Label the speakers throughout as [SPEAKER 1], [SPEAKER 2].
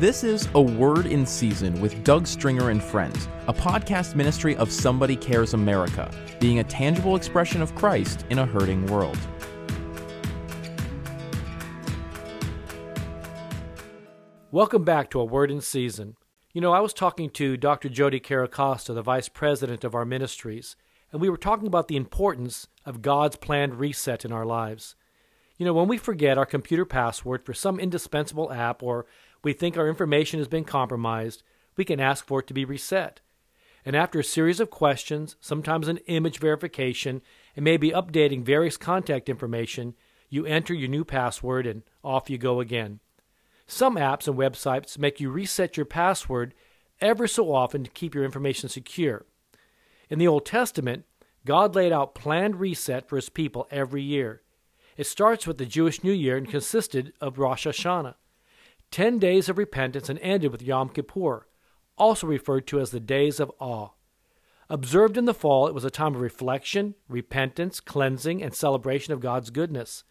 [SPEAKER 1] This is A Word in Season with Doug Stringer and Friends, a podcast ministry of Somebody Cares America, being a tangible expression of Christ in a hurting world.
[SPEAKER 2] Welcome back to A Word in Season. You know, I was talking to Dr. Jody Caracosta, the vice president of our ministries, and we were talking about the importance of God's planned reset in our lives. You know, when we forget our computer password for some indispensable app or we think our information has been compromised, we can ask for it to be reset. And after a series of questions, sometimes an image verification, and maybe updating various contact information, you enter your new password and off you go again. Some apps and websites make you reset your password ever so often to keep your information secure. In the Old Testament, God laid out planned reset for his people every year. It starts with the Jewish New Year and consisted of Rosh Hashanah. 10 days of repentance and ended with Yom Kippur, also referred to as the days of awe. Observed in the fall, it was a time of reflection, repentance, cleansing, and celebration of God's goodness.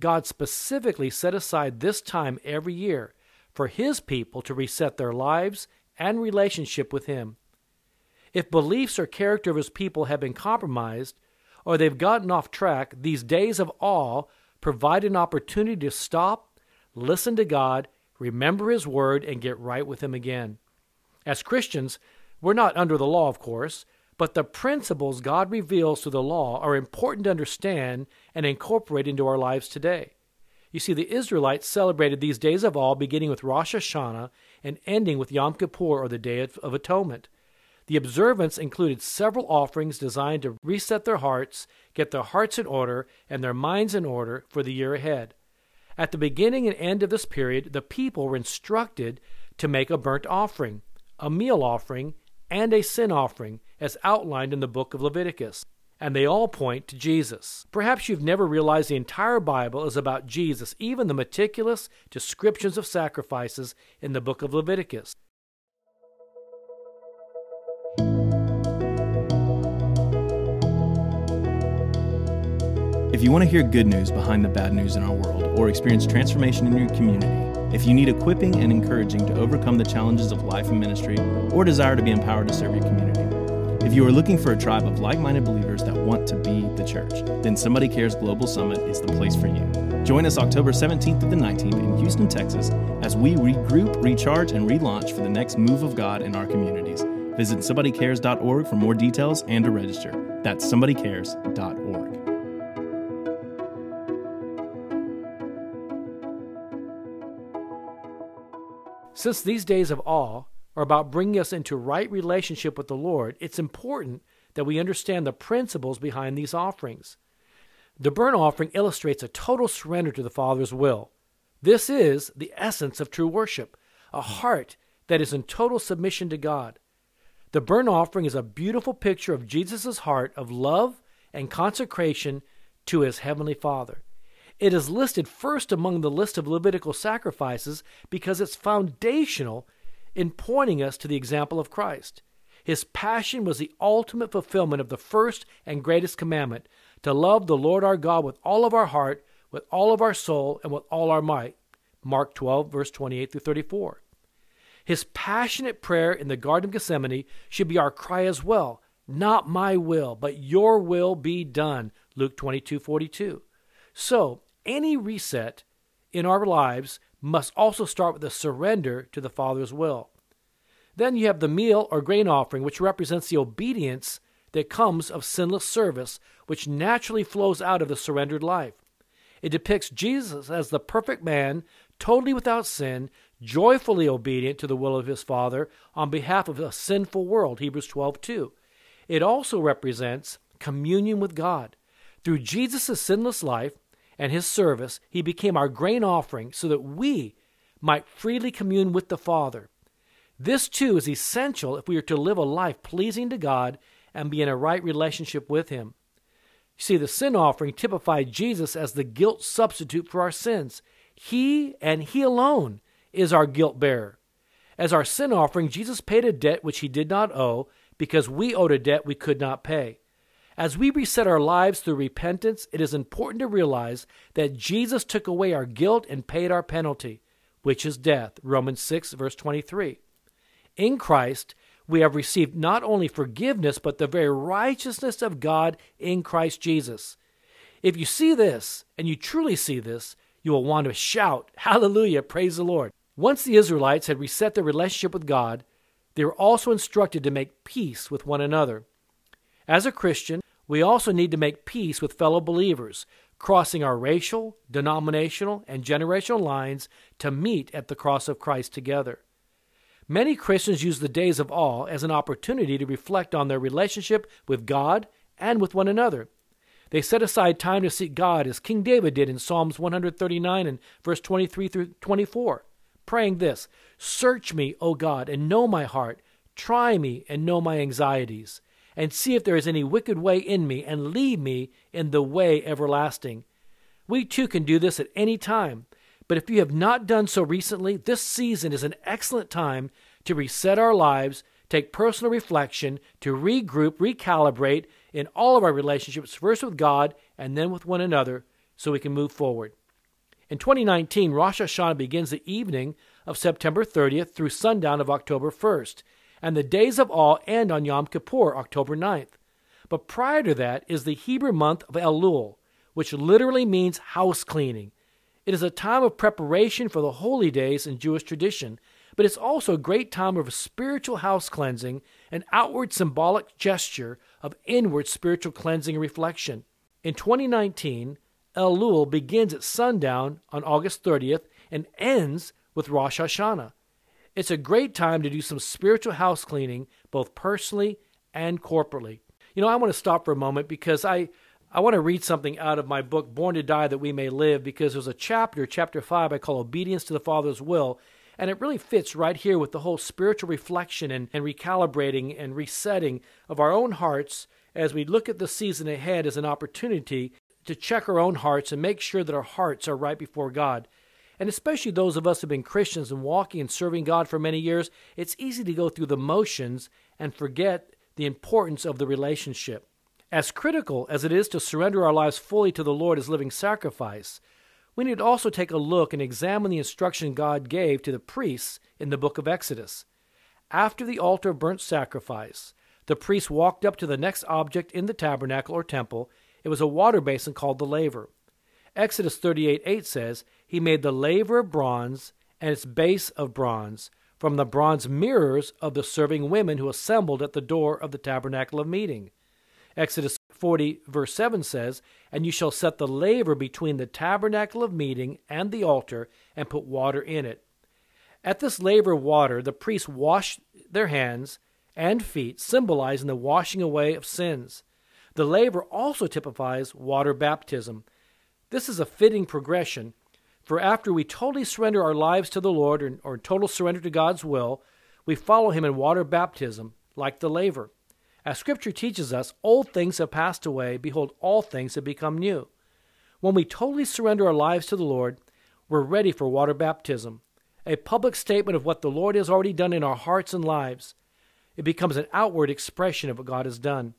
[SPEAKER 2] God specifically set aside this time every year for His people to reset their lives and relationship with Him. If beliefs or character of His people have been compromised, or they've gotten off track, these days of awe provide an opportunity to stop, listen to God, remember His Word, and get right with Him again. As Christians, we're not under the law, of course, but the principles God reveals through the law are important to understand and incorporate into our lives today. You see, the Israelites celebrated these days of awe beginning with Rosh Hashanah and ending with Yom Kippur or the Day of Atonement. The observance included several offerings designed to reset their hearts, get their hearts in order, and their minds in order for the year ahead. At the beginning and end of this period, the people were instructed to make a burnt offering, a meal offering, and a sin offering, as outlined in the book of Leviticus. And they all point to Jesus. Perhaps you've never realized the entire Bible is about Jesus, even the meticulous descriptions of sacrifices in the book of Leviticus.
[SPEAKER 3] If you want to hear good news behind the bad news in our world or experience transformation in your community, if you need equipping and encouraging to overcome the challenges of life and ministry, or desire to be empowered to serve your community, if you are looking for a tribe of like minded believers that want to be the church, then Somebody Cares Global Summit is the place for you. Join us October 17th to the 19th in Houston, Texas, as we regroup, recharge, and relaunch for the next move of God in our communities. Visit somebodycares.org for more details and to register. That's somebodycares.org.
[SPEAKER 2] Since these days of awe are about bringing us into right relationship with the Lord, it's important that we understand the principles behind these offerings. The burnt offering illustrates a total surrender to the Father's will. This is the essence of true worship, a heart that is in total submission to God. The burnt offering is a beautiful picture of Jesus' heart of love and consecration to his heavenly Father. It is listed first among the list of Levitical sacrifices because it's foundational in pointing us to the example of Christ. His passion was the ultimate fulfillment of the first and greatest commandment to love the Lord our God with all of our heart, with all of our soul, and with all our might. Mark 12, verse 28 through 34. His passionate prayer in the Garden of Gethsemane should be our cry as well. Not my will, but your will be done. Luke 22, 42. So, any reset in our lives must also start with a surrender to the Father's will. Then you have the meal or grain offering, which represents the obedience that comes of sinless service, which naturally flows out of the surrendered life. It depicts Jesus as the perfect man, totally without sin, joyfully obedient to the will of his Father on behalf of a sinful world, Hebrews 12:2. It also represents communion with God. Through Jesus' sinless life, and his service, he became our grain offering so that we might freely commune with the Father. This too is essential if we are to live a life pleasing to God and be in a right relationship with him. You see, the sin offering typified Jesus as the guilt substitute for our sins. He and He alone is our guilt bearer. As our sin offering, Jesus paid a debt which He did not owe because we owed a debt we could not pay. As we reset our lives through repentance, it is important to realize that Jesus took away our guilt and paid our penalty. which is death. Romans 6, verse 23. In Christ, we have received not only forgiveness, but the very righteousness of God in Christ Jesus. If you see this, and you truly see this, you will want to shout, Hallelujah, praise the Lord. Once the Israelites had reset their relationship with God, they were also instructed to make peace with one another. As a Christian, we also need to make peace with fellow believers, crossing our racial, denominational, and generational lines to meet at the cross of Christ together. Many Christians use the days of awe as an opportunity to reflect on their relationship with God and with one another. They set aside time to seek God as King David did in Psalms 139 and verse 23 through 24, praying this Search me, O God, and know my heart. Try me and know my anxieties, and see if there is any wicked way in me, and lead me in the way everlasting. We too can do this at any time. But if you have not done so recently, this season is an excellent time to reset our lives, take personal reflection, to regroup, recalibrate in all of our relationships, first with God and then with one another, so we can move forward. In 2019, Rosh Hashanah begins the evening of September 30th through sundown of October 1st, and the days of awe end on Yom Kippur, October 9th. But prior to that is the Hebrew month of Elul, which literally means house cleaning. It is a time of preparation for the holy days in Jewish tradition, but it's also a great time of spiritual house cleansing, an outward symbolic gesture of inward spiritual cleansing and reflection. In 2019, Elul begins at sundown on August 30th and ends with Rosh Hashanah. It's a great time to do some spiritual house cleaning, both personally and corporately. You know, I want to stop for a moment because I I want to read something out of my book, Born to Die That We May Live, because there's a chapter, chapter 5, I call Obedience to the Father's Will. And it really fits right here with the whole spiritual reflection and, and recalibrating and resetting of our own hearts as we look at the season ahead as an opportunity to check our own hearts and make sure that our hearts are right before God. And especially those of us who have been Christians and walking and serving God for many years, it's easy to go through the motions and forget the importance of the relationship. As critical as it is to surrender our lives fully to the Lord as living sacrifice, we need to also take a look and examine the instruction God gave to the priests in the book of Exodus. After the altar of burnt sacrifice, the priest walked up to the next object in the tabernacle or temple. It was a water basin called the laver. Exodus 38 8 says, He made the laver of bronze and its base of bronze from the bronze mirrors of the serving women who assembled at the door of the tabernacle of meeting. Exodus 40, verse 7 says, And you shall set the laver between the tabernacle of meeting and the altar, and put water in it. At this laver of water, the priests washed their hands and feet, symbolizing the washing away of sins. The laver also typifies water baptism. This is a fitting progression, for after we totally surrender our lives to the Lord, or, or total surrender to God's will, we follow Him in water baptism, like the laver. As Scripture teaches us, old things have passed away. Behold, all things have become new. When we totally surrender our lives to the Lord, we're ready for water baptism, a public statement of what the Lord has already done in our hearts and lives. It becomes an outward expression of what God has done.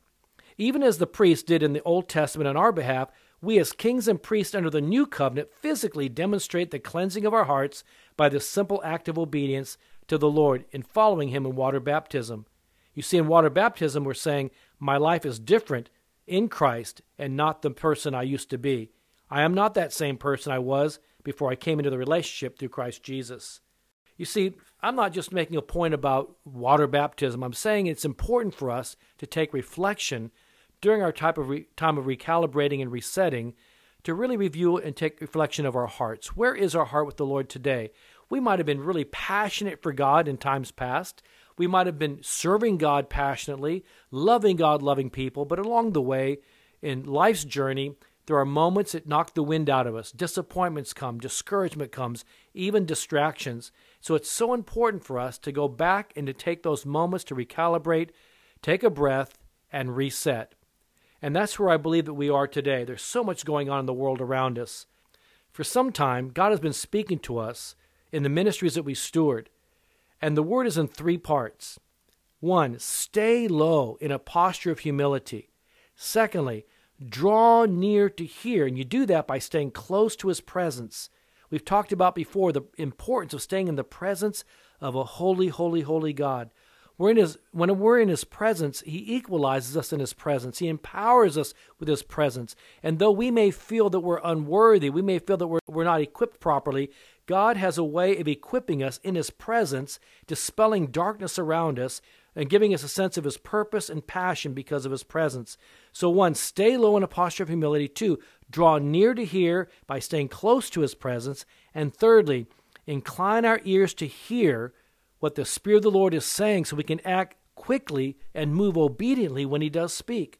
[SPEAKER 2] Even as the priests did in the Old Testament on our behalf, we as kings and priests under the new covenant physically demonstrate the cleansing of our hearts by the simple act of obedience to the Lord in following Him in water baptism. You see, in water baptism, we're saying, My life is different in Christ and not the person I used to be. I am not that same person I was before I came into the relationship through Christ Jesus. You see, I'm not just making a point about water baptism. I'm saying it's important for us to take reflection during our type of re- time of recalibrating and resetting to really review and take reflection of our hearts. Where is our heart with the Lord today? We might have been really passionate for God in times past. We might have been serving God passionately, loving God, loving people, but along the way, in life's journey, there are moments that knock the wind out of us. Disappointments come, discouragement comes, even distractions. So it's so important for us to go back and to take those moments to recalibrate, take a breath, and reset. And that's where I believe that we are today. There's so much going on in the world around us. For some time, God has been speaking to us in the ministries that we steward. And the word is in three parts. One, stay low in a posture of humility. Secondly, draw near to hear, and you do that by staying close to his presence. We've talked about before the importance of staying in the presence of a holy, holy, holy God. We're in his, when we're in His presence, He equalizes us in His presence. He empowers us with His presence. And though we may feel that we're unworthy, we may feel that we're, we're not equipped properly, God has a way of equipping us in His presence, dispelling darkness around us, and giving us a sense of His purpose and passion because of His presence. So, one, stay low in a posture of humility. Two, draw near to hear by staying close to His presence. And thirdly, incline our ears to hear what the Spirit of the Lord is saying so we can act quickly and move obediently when He does speak.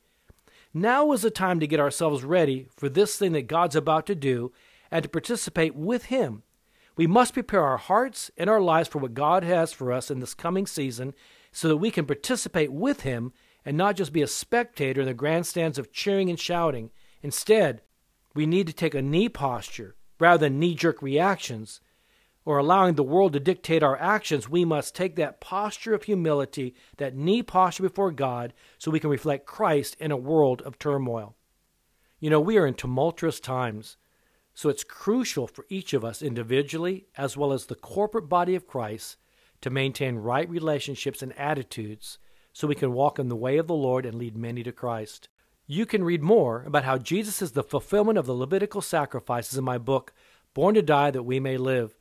[SPEAKER 2] Now is the time to get ourselves ready for this thing that God's about to do and to participate with Him. We must prepare our hearts and our lives for what God has for us in this coming season so that we can participate with Him and not just be a spectator in the grandstands of cheering and shouting. Instead, we need to take a knee posture rather than knee jerk reactions or allowing the world to dictate our actions, we must take that posture of humility, that knee posture before God, so we can reflect Christ in a world of turmoil. You know, we are in tumultuous times, so it's crucial for each of us individually, as well as the corporate body of Christ, to maintain right relationships and attitudes so we can walk in the way of the Lord and lead many to Christ. You can read more about how Jesus is the fulfillment of the Levitical sacrifices in my book, Born to Die That We May Live.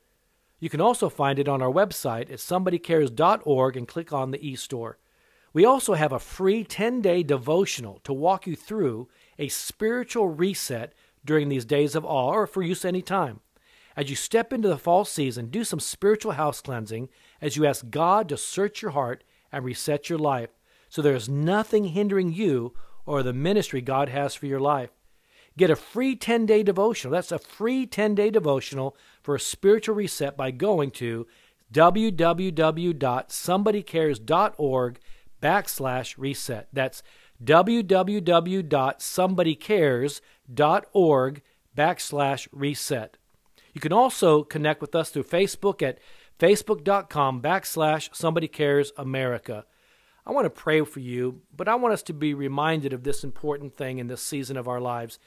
[SPEAKER 2] You can also find it on our website at somebodycares.org and click on the e-store. We also have a free 10-day devotional to walk you through a spiritual reset during these days of awe or for use anytime. As you step into the fall season, do some spiritual house cleansing as you ask God to search your heart and reset your life so there is nothing hindering you or the ministry God has for your life. Get a free 10 day devotional. That's a free 10 day devotional for a spiritual reset by going to www.somebodycares.org backslash reset. That's www.somebodycares.org backslash reset. You can also connect with us through Facebook at facebook.com backslash somebody cares America. I want to pray for you, but I want us to be reminded of this important thing in this season of our lives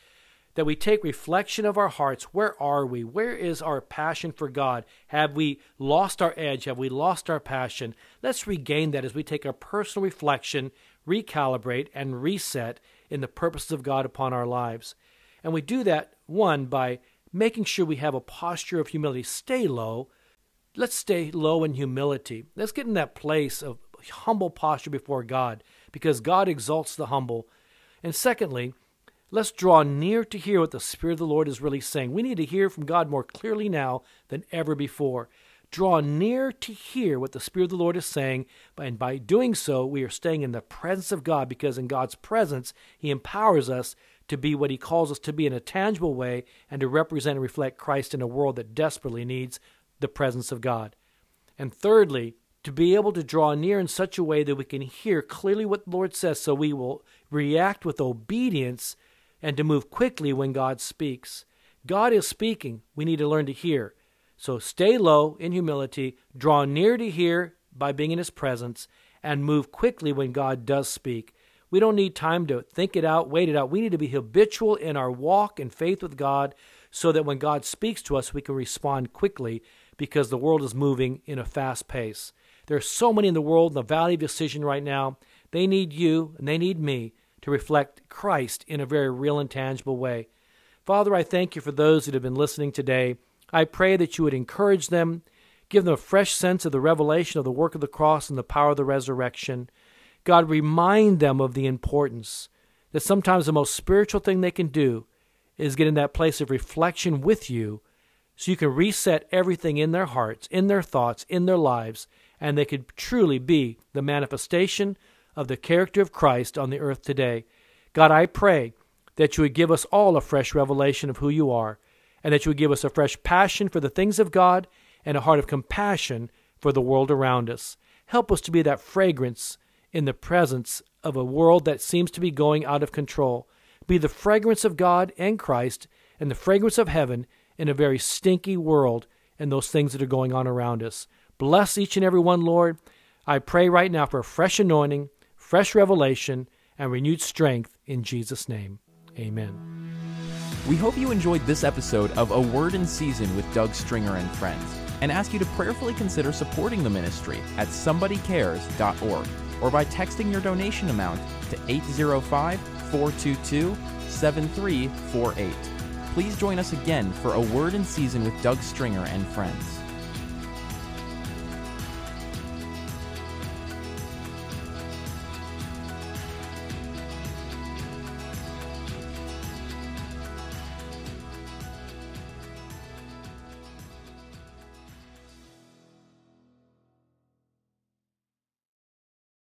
[SPEAKER 2] that we take reflection of our hearts. Where are we? Where is our passion for God? Have we lost our edge? Have we lost our passion? Let's regain that as we take a personal reflection, recalibrate, and reset in the purposes of God upon our lives. And we do that, one, by making sure we have a posture of humility. Stay low. Let's stay low in humility. Let's get in that place of humble posture before God because God exalts the humble. And secondly, Let's draw near to hear what the Spirit of the Lord is really saying. We need to hear from God more clearly now than ever before. Draw near to hear what the Spirit of the Lord is saying, and by doing so, we are staying in the presence of God because in God's presence, He empowers us to be what He calls us to be in a tangible way and to represent and reflect Christ in a world that desperately needs the presence of God. And thirdly, to be able to draw near in such a way that we can hear clearly what the Lord says so we will react with obedience and to move quickly when God speaks. God is speaking. We need to learn to hear. So stay low in humility, draw near to hear by being in His presence, and move quickly when God does speak. We don't need time to think it out, wait it out. We need to be habitual in our walk and faith with God so that when God speaks to us, we can respond quickly because the world is moving in a fast pace. There are so many in the world in the valley of decision right now. They need you and they need me to reflect Christ in a very real and tangible way. Father, I thank you for those that have been listening today. I pray that you would encourage them, give them a fresh sense of the revelation of the work of the cross and the power of the resurrection. God, remind them of the importance that sometimes the most spiritual thing they can do is get in that place of reflection with you so you can reset everything in their hearts, in their thoughts, in their lives, and they could truly be the manifestation of the character of Christ on the earth today. God, I pray that you would give us all a fresh revelation of who you are, and that you would give us a fresh passion for the things of God and a heart of compassion for the world around us. Help us to be that fragrance in the presence of a world that seems to be going out of control. Be the fragrance of God and Christ and the fragrance of heaven in a very stinky world and those things that are going on around us. Bless each and every one, Lord. I pray right now for a fresh anointing fresh revelation, and renewed strength in Jesus' name. Amen.
[SPEAKER 1] We hope you enjoyed this episode of A Word in Season with Doug Stringer and friends, and ask you to prayerfully consider supporting the ministry at somebodycares.org or by texting your donation amount to 805 422 7348. Please join us again for A Word in Season with Doug Stringer and friends.